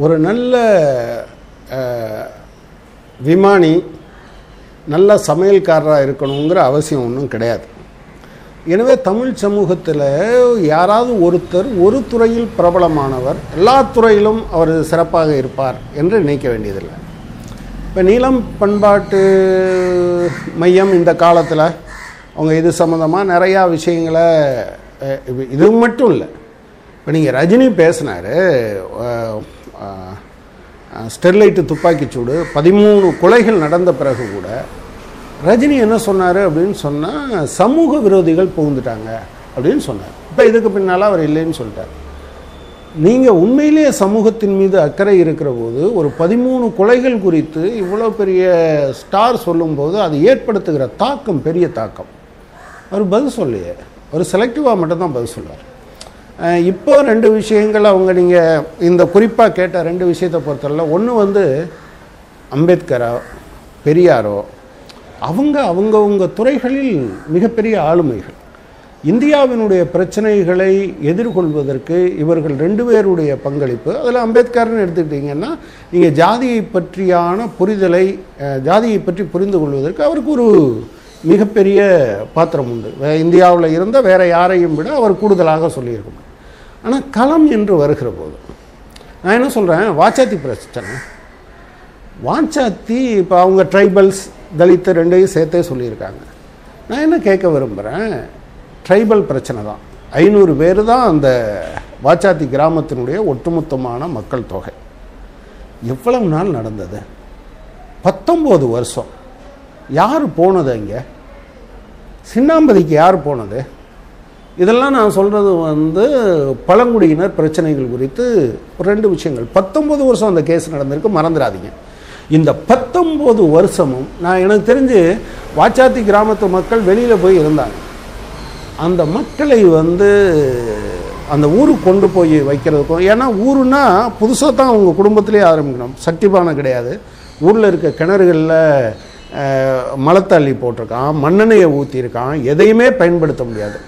ஒரு நல்ல விமானி நல்ல சமையல்காரராக இருக்கணுங்கிற அவசியம் ஒன்றும் கிடையாது. எனவே தமிழ் சமூகத்தில் யாராவது ஒருத்தர் ஒரு துறையில் பிரபலமானவர் எல்லா துறையிலும் அவர் சிறப்பாக இருப்பார் என்று நினைக்க வேண்டியதில்லை. இப்போ நீளம் பண்பாட்டு மையம் இந்த காலத்தில் அவங்க இது சம்மந்தமாக நிறையா விஷயங்களை இது- இது மட்டும் இல்லை. இப்போ நீங்கள் ரஜினி பேசினார் ஸ்டெர்லைட்டு துப்பாக்கிச்சூடு பதிமூணு கொலைகள் நடந்த பிறகு கூட ரஜினி என்ன சொன்னார் அப்படின்னு சொன்னால் சமூக விரோதிகள் புகுந்துட்டாங்க அப்படின்னு சொன்னார். இப்போ இதுக்கு பின்னால் அவர் இல்லைன்னு சொல்லிட்டார். நீங்கள் உண்மையிலேயே சமூகத்தின் மீது அக்கறை இருக்கிற போது ஒரு பதிமூணு கொலைகள் குறித்து இவ்வளோ பெரிய ஸ்டார் சொல்லும்போது அது ஏற்படுத்துகிற தாக்கம் பெரிய தாக்கம். அவர் பதில் சொல்லையே. ஒரு செலக்டிவாக மட்டும்தான் பதில் சொல்லுவார். இப்போ ரெண்டு விஷயங்கள் அவங்க நீங்கள் இந்த குறிப்பாக கேட்ட ரெண்டு விஷயத்தை பொறுத்தவரை ஒன்று வந்து அம்பேத்கரோ பெரியாரோ அவங்க அவங்கவுங்க துறைகளில் மிகப்பெரிய ஆளுமைகள். இந்தியாவினுடைய பிரச்சனைகளை எதிர்கொள்வதற்கு இவர்கள் ரெண்டு பேருடைய பங்களிப்பு. அதில் அம்பேத்கர்னு எடுத்துக்கிட்டிங்கன்னா நீங்கள் ஜாதியை பற்றியான புரிதலை ஜாதியை பற்றி புரிந்து கொள்வதற்கு அவருக்கு ஒரு மிகப்பெரிய பாத்திரம் உண்டு. இந்தியாவில் இருந்த வேற யாரையும் விட அவர் கூடுதலாக சொல்லியிருக்க ஆனால் களம் என்று வருகிற போது நான் என்ன சொல்கிறேன் வாச்சாத்தி பிரச்சனை. வாச்சாத்தி இப்போ அவங்க ட்ரைபல்ஸ் தலித்து ரெண்டையும் சேர்த்தே சொல்லியிருக்காங்க. நான் என்ன கேட்க விரும்புகிறேன் ட்ரைபல் பிரச்சனை தான். ஐநூறு பேர் தான் அந்த வாச்சாத்தி கிராமத்தினுடைய ஒட்டுமொத்தமான மக்கள் தொகை. எவ்வளவு நாள் நடந்தது? பத்தொம்போது வருஷம். யார் போனது அங்கே? சின்னாம்பதிக்கு யார் போனது? இதெல்லாம் நான் சொல்கிறது வந்து பழங்குடியினர் பிரச்சனைகள் குறித்து ரெண்டு விஷயங்கள். பத்தொம்பது வருஷம் அந்த கேஸ் நடந்திருக்கு மறந்துடாதீங்க. இந்த பத்தொம்போது வருஷமும் நான் எனக்கு தெரிஞ்சு வாச்சாத்தி கிராமத்து மக்கள் வெளியில் போய் இருந்தாங்க. அந்த மக்களை வந்து அந்த ஊருக்கு கொண்டு போய் வைக்கிறதுக்கும் ஏன்னா ஊருன்னா புதுசாக தான் அவங்க குடும்பத்திலே ஆரம்பிக்கணும். சட்டிபானை கிடையாது. ஊரில் இருக்க கிணறுகளில் மலத்தள்ளி போட்டிருக்கான் மண்ணெண்ணெயை ஊற்றியிருக்கான் எதையுமே பயன்படுத்த முடியாது.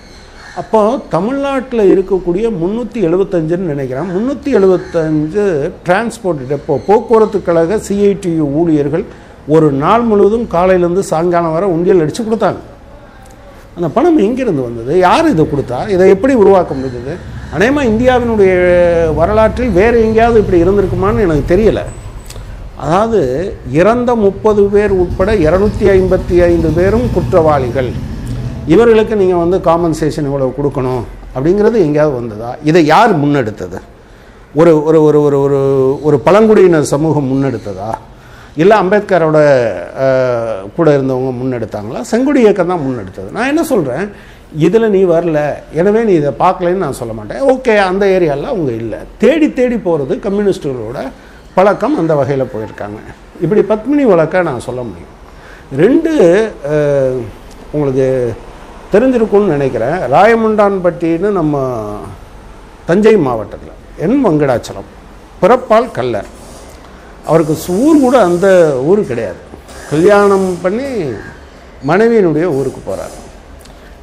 அப்போ தமிழ்நாட்டில் இருக்கக்கூடிய முந்நூற்றி எழுபத்தஞ்சுன்னு நினைக்கிறேன். முந்நூற்றி எழுபத்தஞ்சு டிரான்ஸ்போர்ட் டெப்போ போக்குவரத்து கழக சிஐடியு ஊழியர்கள் ஒரு நாள் முழுவதும் காலையிலேருந்து சாயங்காலம் வர உண்டியல் அடித்து கொடுத்தாங்க. அந்த பணம் எங்கேருந்து வந்தது? யார் இதை கொடுத்தா? இதை எப்படி உருவாக்க முடிஞ்சது? அநேகமாக இந்தியாவினுடைய வரலாற்றில் வேறு எங்கேயாவது இப்படி இருந்திருக்குமான்னு எனக்கு தெரியலை. அதாவது இறந்த முப்பது பேர் உட்பட இரநூத்தி ஐம்பத்தி ஐந்து பேரும் குற்றவாளிகள். இவர்களுக்கு நீங்கள் வந்து காம்பன்சேஷன் இவ்வளோ கொடுக்கணும் அப்படிங்கிறது எங்கேயாவது வந்ததா? இதை யார் முன்னெடுத்தது? ஒரு ஒரு ஒரு ஒரு ஒரு ஒரு பழங்குடியினர் சமூகம் முன்னெடுத்ததா? இல்லை அம்பேத்கரோட கூட இருந்தவங்க முன்னெடுத்தாங்களா? செங்குடி இயக்கம் தான் முன்னெடுத்தது. நான் என்ன சொல்கிறேன் இதில் நீ வரல. எனவே நீ இதை பார்க்கலன்னு நான் சொல்ல மாட்டேன். ஓகே அந்த ஏரியாவில் அவங்க இல்லை. தேடி தேடி போகிறது கம்யூனிஸ்டுகளோட பழக்கம் அந்த வகையில் போயிருக்காங்க. இப்படி பத்மினி வழக்கை நான் சொல்ல முடியும். ரெண்டு உங்களுக்கு தெரிஞ்சிருக்கும்னு நினைக்கிறேன். ராயமுண்டான்பட்டின்னு நம்ம தஞ்சை மாவட்டத்தில் என் வெங்கடாச்சலம் பிறப்பால் கல்லர் அவருக்கு ஊர் கூட அந்த ஊர் கிடையாது. கல்யாணம் பண்ணி மனைவியினுடைய ஊருக்கு போகிறார்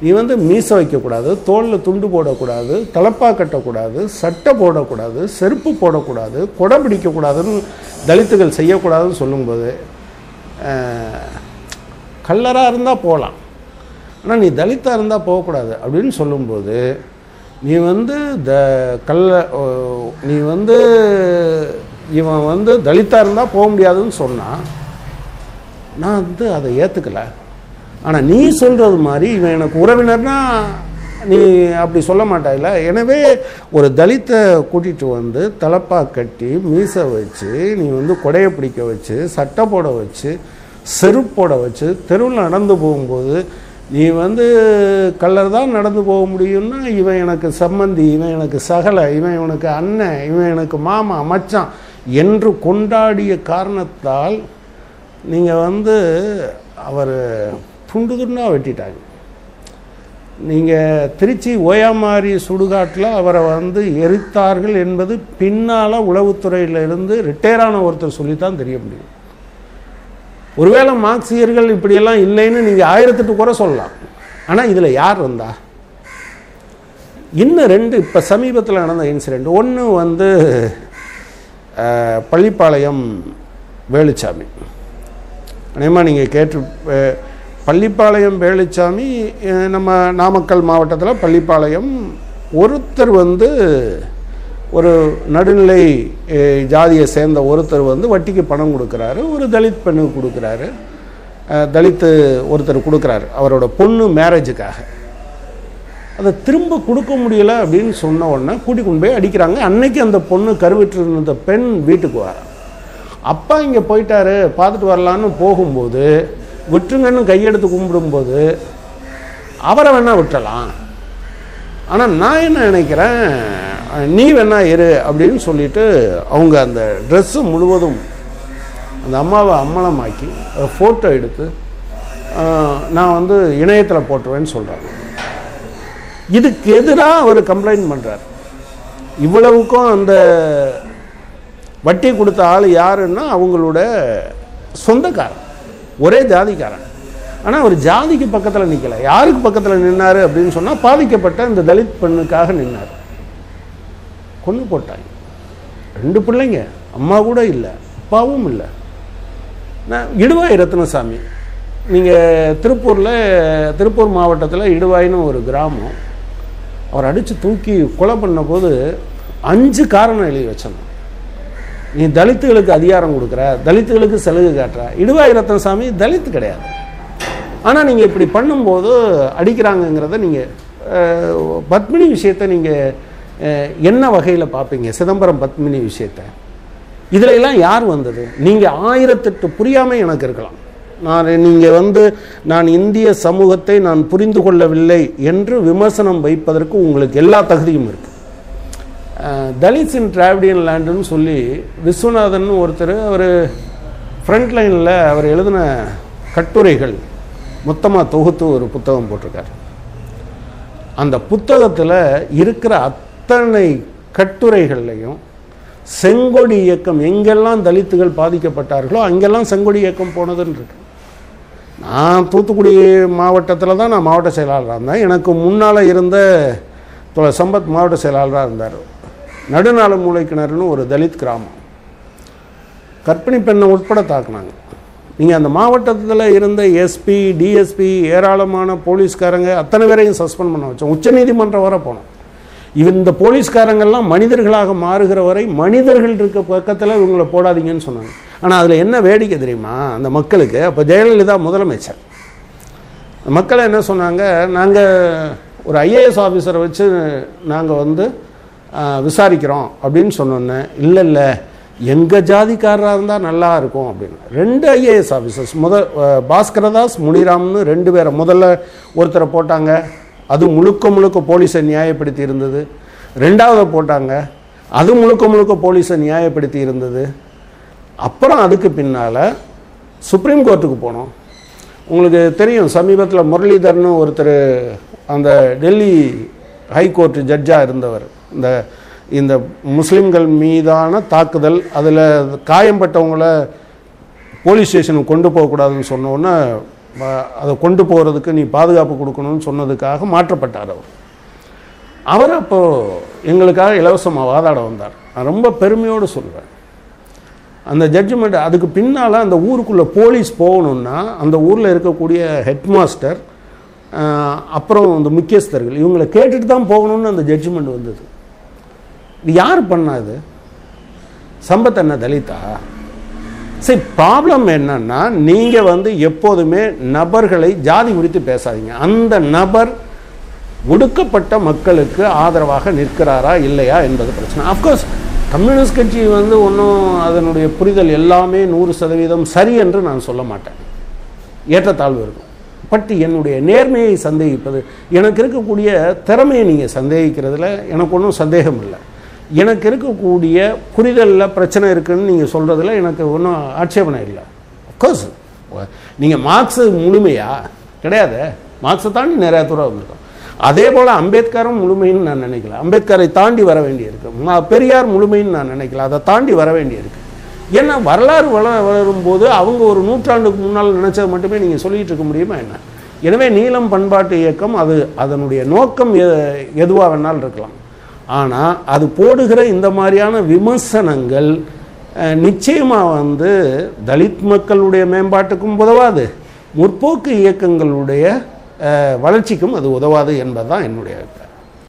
நீ வந்து மீசை வைக்கக்கூடாது தோளில் துண்டு போடக்கூடாது தலப்பா கட்டக்கூடாது சட்டை போடக்கூடாது செருப்பு போடக்கூடாது கொடை பிடிக்கக்கூடாதுன்னு தலித்துகள் செய்யக்கூடாதுன்னு சொல்லும்போது கல்லராக இருந்தால் போகலாம் ஆனால் நீ தலித்தாக இருந்தால் போகக்கூடாது. அப்படின்னு சொல்லும்போது நீ வந்து த கல்ல நீ வந்து இவன் வந்து தலித்தாக இருந்தால் போக முடியாதுன்னு சொன்னான் நான் வந்து அதை ஏற்றுக்கல ஆனால் நீ சொல்கிறது மாதிரி இவன் எனக்கு உறவினர்னா நீ அப்படி சொல்ல மாட்டாயில்ல எனவே ஒரு தலித்தை கூட்டிகிட்டு வந்து தலப்பா கட்டி மீசை வச்சு நீ வந்து கொடையை பிடிக்க வச்சு சட்டை போட வச்சு செருப்பு போட வச்சு தெருவில் நடந்து போகும்போது நீ வந்து கல்லர் தான் நடந்து போக முடியும்னா இவன் எனக்கு சம்மந்தி இவன் எனக்கு சகலை இவன் இவனுக்கு அண்ணன் இவன் எனக்கு மாமா மச்சான் என்று கொண்டாடிய காரணத்தால் நீங்கள் வந்து அவர் துண்டு துண்டாக வெட்டிட்டாங்க. நீங்கள் திருச்சி ஓயாமாரி சுடுகாட்டில் அவரை வந்து எரித்தார்கள் என்பது பின்னால் உளவுத்துறையிலிருந்து ரிட்டையர் ஆன ஒருத்தர் சொல்லித்தான் தெரிய முடியும். ஒருவேளை மார்க்சியர்கள் இப்படியெல்லாம் இல்லைன்னு நீங்கள் ஆயிரத்தெட்டு குறை சொல்லலாம். ஆனால் இதில் யார் வந்தா? இன்னும் ரெண்டு இப்போ சமீபத்தில் நடந்த இன்சிடெண்ட் ஒன்று வந்து பள்ளிப்பாளையம் வேலுச்சாமி. அநேகமாக நீங்கள் கேட்டு பள்ளிப்பாளையம் வேலுச்சாமி நம்ம நாமக்கல் மாவட்டத்தில் பள்ளிப்பாளையம் ஒருத்தர் வந்து ஒரு நடுநிலை ஜாதியை சேர்ந்த ஒருத்தர் வந்து வட்டிக்கு பணம் கொடுக்குறாரு ஒரு தலித் பெண்ணுக்கு கொடுக்குறாரு. தலித்து ஒருத்தர் கொடுக்குறாரு அவரோட பொண்ணு மேரேஜுக்காக. அதை திரும்ப கொடுக்க முடியல அப்படின்னு சொன்ன உடனே கூட்டி கொண்டு போய் அடிக்கிறாங்க. அன்னைக்கு அந்த பொண்ணு கருவிட்டு இருந்த பெண் வீட்டுக்கு வர அப்பா இங்கே போயிட்டாரு பார்த்துட்டு வரலான்னு போகும்போது விட்டுருங்கன்னு கையெடுத்து கும்பிடும்போது அவரை வேணால் விட்டலாம் ஆனால் நான் என்ன நினைக்கிறேன் நீ வேணா இரு அப்படின்னு சொல்லிட்டு அவங்க அந்த ட்ரெஸ்ஸு முழுவதும் அந்த அம்மாவை அம்மலமாக்கி ஃபோட்டோ எடுத்து நான் வந்து இணையத்தில் போட்டுருவேன்னு சொல்கிறாங்க இதுக்கு எதிராக அவர் கம்ப்ளைண்ட் பண்ணுறார் இவ்வளவுக்கும் அந்த வட்டி கொடுத்த ஆள் யாருன்னா அவங்களோட சொந்தக்காரன். ஒரே ஜாதிக்காரன். ஆனால் அவர் ஜாதிக்கு பக்கத்தில் நிற்கலை யாருக்கு பக்கத்தில் நின்னார் அப்படின்னு சொன்னால் பாதிக்கப்பட்ட இந்த தலித் பெண்ணுக்காக நின்னார். கொண்டு போட்டாங்க ரெண்டு பிள்ளைங்க அம்மா கூட இல்லை அப்பாவும் இல்லை. நான் இடுவாய் ரத்னசாமி. நீங்கள் திருப்பூரில் திருப்பூர் மாவட்டத்தில் இடுவாயின்னு ஒரு கிராமம். அவர் அடித்து தூக்கி கொலை பண்ணும்போது அஞ்சு காரணம் எழுதி வச்சணும். நீ தலித்துகளுக்கு அதிகாரம் கொடுக்குற தலித்துகளுக்கு சலுகை காட்டுற. இடுவாய் ரத்னசாமி தலித்து கிடையாது. ஆனால் நீங்கள் இப்படி பண்ணும்போது அடிக்கிறாங்கங்கிறத நீங்கள் பத்மினி விஷயத்தை நீங்கள் என்ன வகையில் பார்ப்பீங்க? சிதம்பரம் பத்மினி விஷயத்தை. இதில் எல்லாம் யார் வந்தது? நீங்கள் ஆயிரத்தெட்டு புரியாமல் எனக்கு இருக்கலாம். நான் நீங்கள் வந்து நான் இந்திய சமூகத்தை நான் புரிந்து கொள்ளவில்லை என்று விமர்சனம் வைப்பதற்கு உங்களுக்கு எல்லா தகுதியும் இருக்குது தலித்ஸ் இன் டிராவிடியன் லேண்டுன்னு சொல்லி விஸ்வநாதன் ஒருத்தர் அவர் ஃப்ரண்ட் லைனில் அவர் எழுதின கட்டுரைகள் மொத்தமாக தொகுத்து ஒரு புத்தகம் போட்டிருக்காரு. அந்த புத்தகத்தில் இருக்கிற அத்தனை கட்டுரைகள்லையும் செங்கொடி இயக்கம் எங்கெல்லாம் தலித்துகள் பாதிக்கப்பட்டார்களோ அங்கெல்லாம் செங்கொடி இயக்கம் போனதுன்னு நான் தூத்துக்குடி மாவட்டத்தில் தான் நான் மாவட்ட செயலாளராக இருந்தேன். எனக்கு முன்னால் இருந்த சம்பத் மாவட்ட செயலாளராக இருந்தார். நடுநாள மூளைக்கிணறுன்னு ஒரு தலித் கிராமம். கற்பிணி பெண்ணை உட்பட தாக்குனாங்க. நீங்கள் அந்த மாவட்டத்தில் இருந்த எஸ்பி டிஎஸ்பி ஏராளமான போலீஸ்காரங்க அத்தனை பேரையும் சஸ்பெண்ட் பண்ண வச்சோம். உச்சநீதிமன்றம் வரை போனோம். இவன் இந்த போலீஸ்காரங்கள்லாம் மனிதர்களாக மாறுகிற வரை மனிதர்கள் இருக்க பக்கத்தில் இவங்களை போடாதீங்கன்னு சொன்னாங்க. ஆனால் அதில் என்ன வேடிக்கை தெரியுமா? அந்த மக்களுக்கு அப்போ ஜெயலலிதா முதலமைச்சர். மக்களை என்ன சொன்னாங்க? நாங்கள் ஒரு ஐஏஎஸ் ஆஃபீஸரை வச்சு நாங்கள் வந்து விசாரிக்கிறோம் அப்படின்னு சொன்னோன்னே இல்லை இல்லை எங்கள் ஜாதிக்காரராக இருந்தால் நல்லா இருக்கும் அப்படின்னு. ரெண்டு ஐஏஎஸ் ஆஃபீஸர்ஸ் முத பாஸ்கரதாஸ் முனிராம்னு ரெண்டு பேரை முதல்ல ஒருத்தரை போட்டாங்க. அது முழுக்க முழுக்க போலீஸை நியாயப்படுத்தி இருந்தது. ரெண்டாவதை போட்டாங்க அது முழுக்க முழுக்க போலீஸை நியாயப்படுத்தி இருந்தது. அப்புறம் அதுக்கு பின்னால் சுப்ரீம் கோர்ட்டுக்கு போனோம். உங்களுக்கு தெரியும் சமீபத்தில் முரளிதர்னு ஒருத்தர் அந்த டெல்லி ஹைகோர்ட் ஜட்ஜாக இருந்தவர். இந்த இந்த முஸ்லீம்கள் மீதான தாக்குதல் அதில் காயம்பட்டவங்கள போலீஸ் ஸ்டேஷனுக்கு கொண்டு போகக்கூடாதுன்னு சொன்னோன்னே அதை கொண்டு போகிறதுக்கு நீ பாதுகாப்பு கொடுக்கணும்னு சொன்னதுக்காக மாற்றப்பட்டார் அவர். அவர் அப்போது எங்களுக்காக இலவசமாக வாதாட வந்தார். நான் ரொம்ப பெருமையோடு சொல்கிறேன் அந்த ஜட்ஜ்மெண்ட் அதுக்கு பின்னால் அந்த ஊருக்குள்ளே போலீஸ் போகணுன்னா அந்த ஊரில் இருக்கக்கூடிய ஹெட்மாஸ்டர் அப்புறம் அந்த முக்கியஸ்தர்கள் இவங்களை கேட்டுட்டு தான் போகணும்னு அந்த ஜட்ஜ்மெண்ட் வந்தது. இது யார் பண்ணா இது? சம்பத் என்ன தலிதா சரி ப்ராப்ளம் என்னன்னா நீங்கள் வந்து எப்போதுமே நபர்களை ஜாதி குறித்து பேசாதீங்க. அந்த நபர் ஒடுக்கப்பட்ட மக்களுக்கு ஆதரவாக நிற்கிறாரா இல்லையா என்பது பிரச்சனை. அஃப்கோர்ஸ் கம்யூனிஸ்ட் கட்சி வந்து ஒன்றும் அதனுடைய புரிதல் எல்லாமே நூறு சதவீதம் சரி என்று நான் சொல்ல மாட்டேன். ஏற்றத்தாழ்வு இருக்கும். பட் என்னுடைய நேர்மையை சந்தேகிப்பது எனக்கு இருக்கக்கூடிய திறமையை நீங்கள் சந்தேகிக்கிறதுல எனக்கு ஒன்றும் சந்தேகம் இல்லை எனக்கு இருக்கக்கூடிய புரிதலில் பிரச்சனை இருக்குன்னு நீங்கள் சொல்கிறதுல எனக்கு ஒன்றும் ஆட்சேபனை இல்லை. அஃப்கோர்ஸ் நீங்கள் மார்க்ஸு முழுமையா? கிடையாது. மார்க்ஸை தாண்டி நிறையா தூரம் வந்திருக்கோம். அதே போல் அம்பேத்கரும் முழுமைன்னு நான் நினைக்கல. அம்பேத்கரை தாண்டி வர வேண்டியிருக்கு. ம- பெரியார் முழுமைன்னு நான் நினைக்கல. அதை தாண்டி வர வேண்டியிருக்கு. ஏன்னா வரலாறு வள வளரும்போது அவங்க ஒரு நூற்றாண்டுக்கு முன்னால் நினச்சது மட்டுமே நீங்கள் சொல்லிகிட்டு இருக்க முடியுமா என்ன? எனவே நீளம் பண்பாட்டு இயக்கம் அது அதனுடைய நோக்கம் எ- வேணாலும் இருக்கலாம். ஆனால் அது போடுகிற இந்த மாதிரியான விமர்சனங்கள் நிச்சயமாக வந்து தலித் மக்களுடைய மேம்பாட்டுக்கும் உதவாது. முற்போக்கு இயக்கங்களுடைய வளர்ச்சிக்கும் அது உதவாது என்பதுதான் என்னுடைய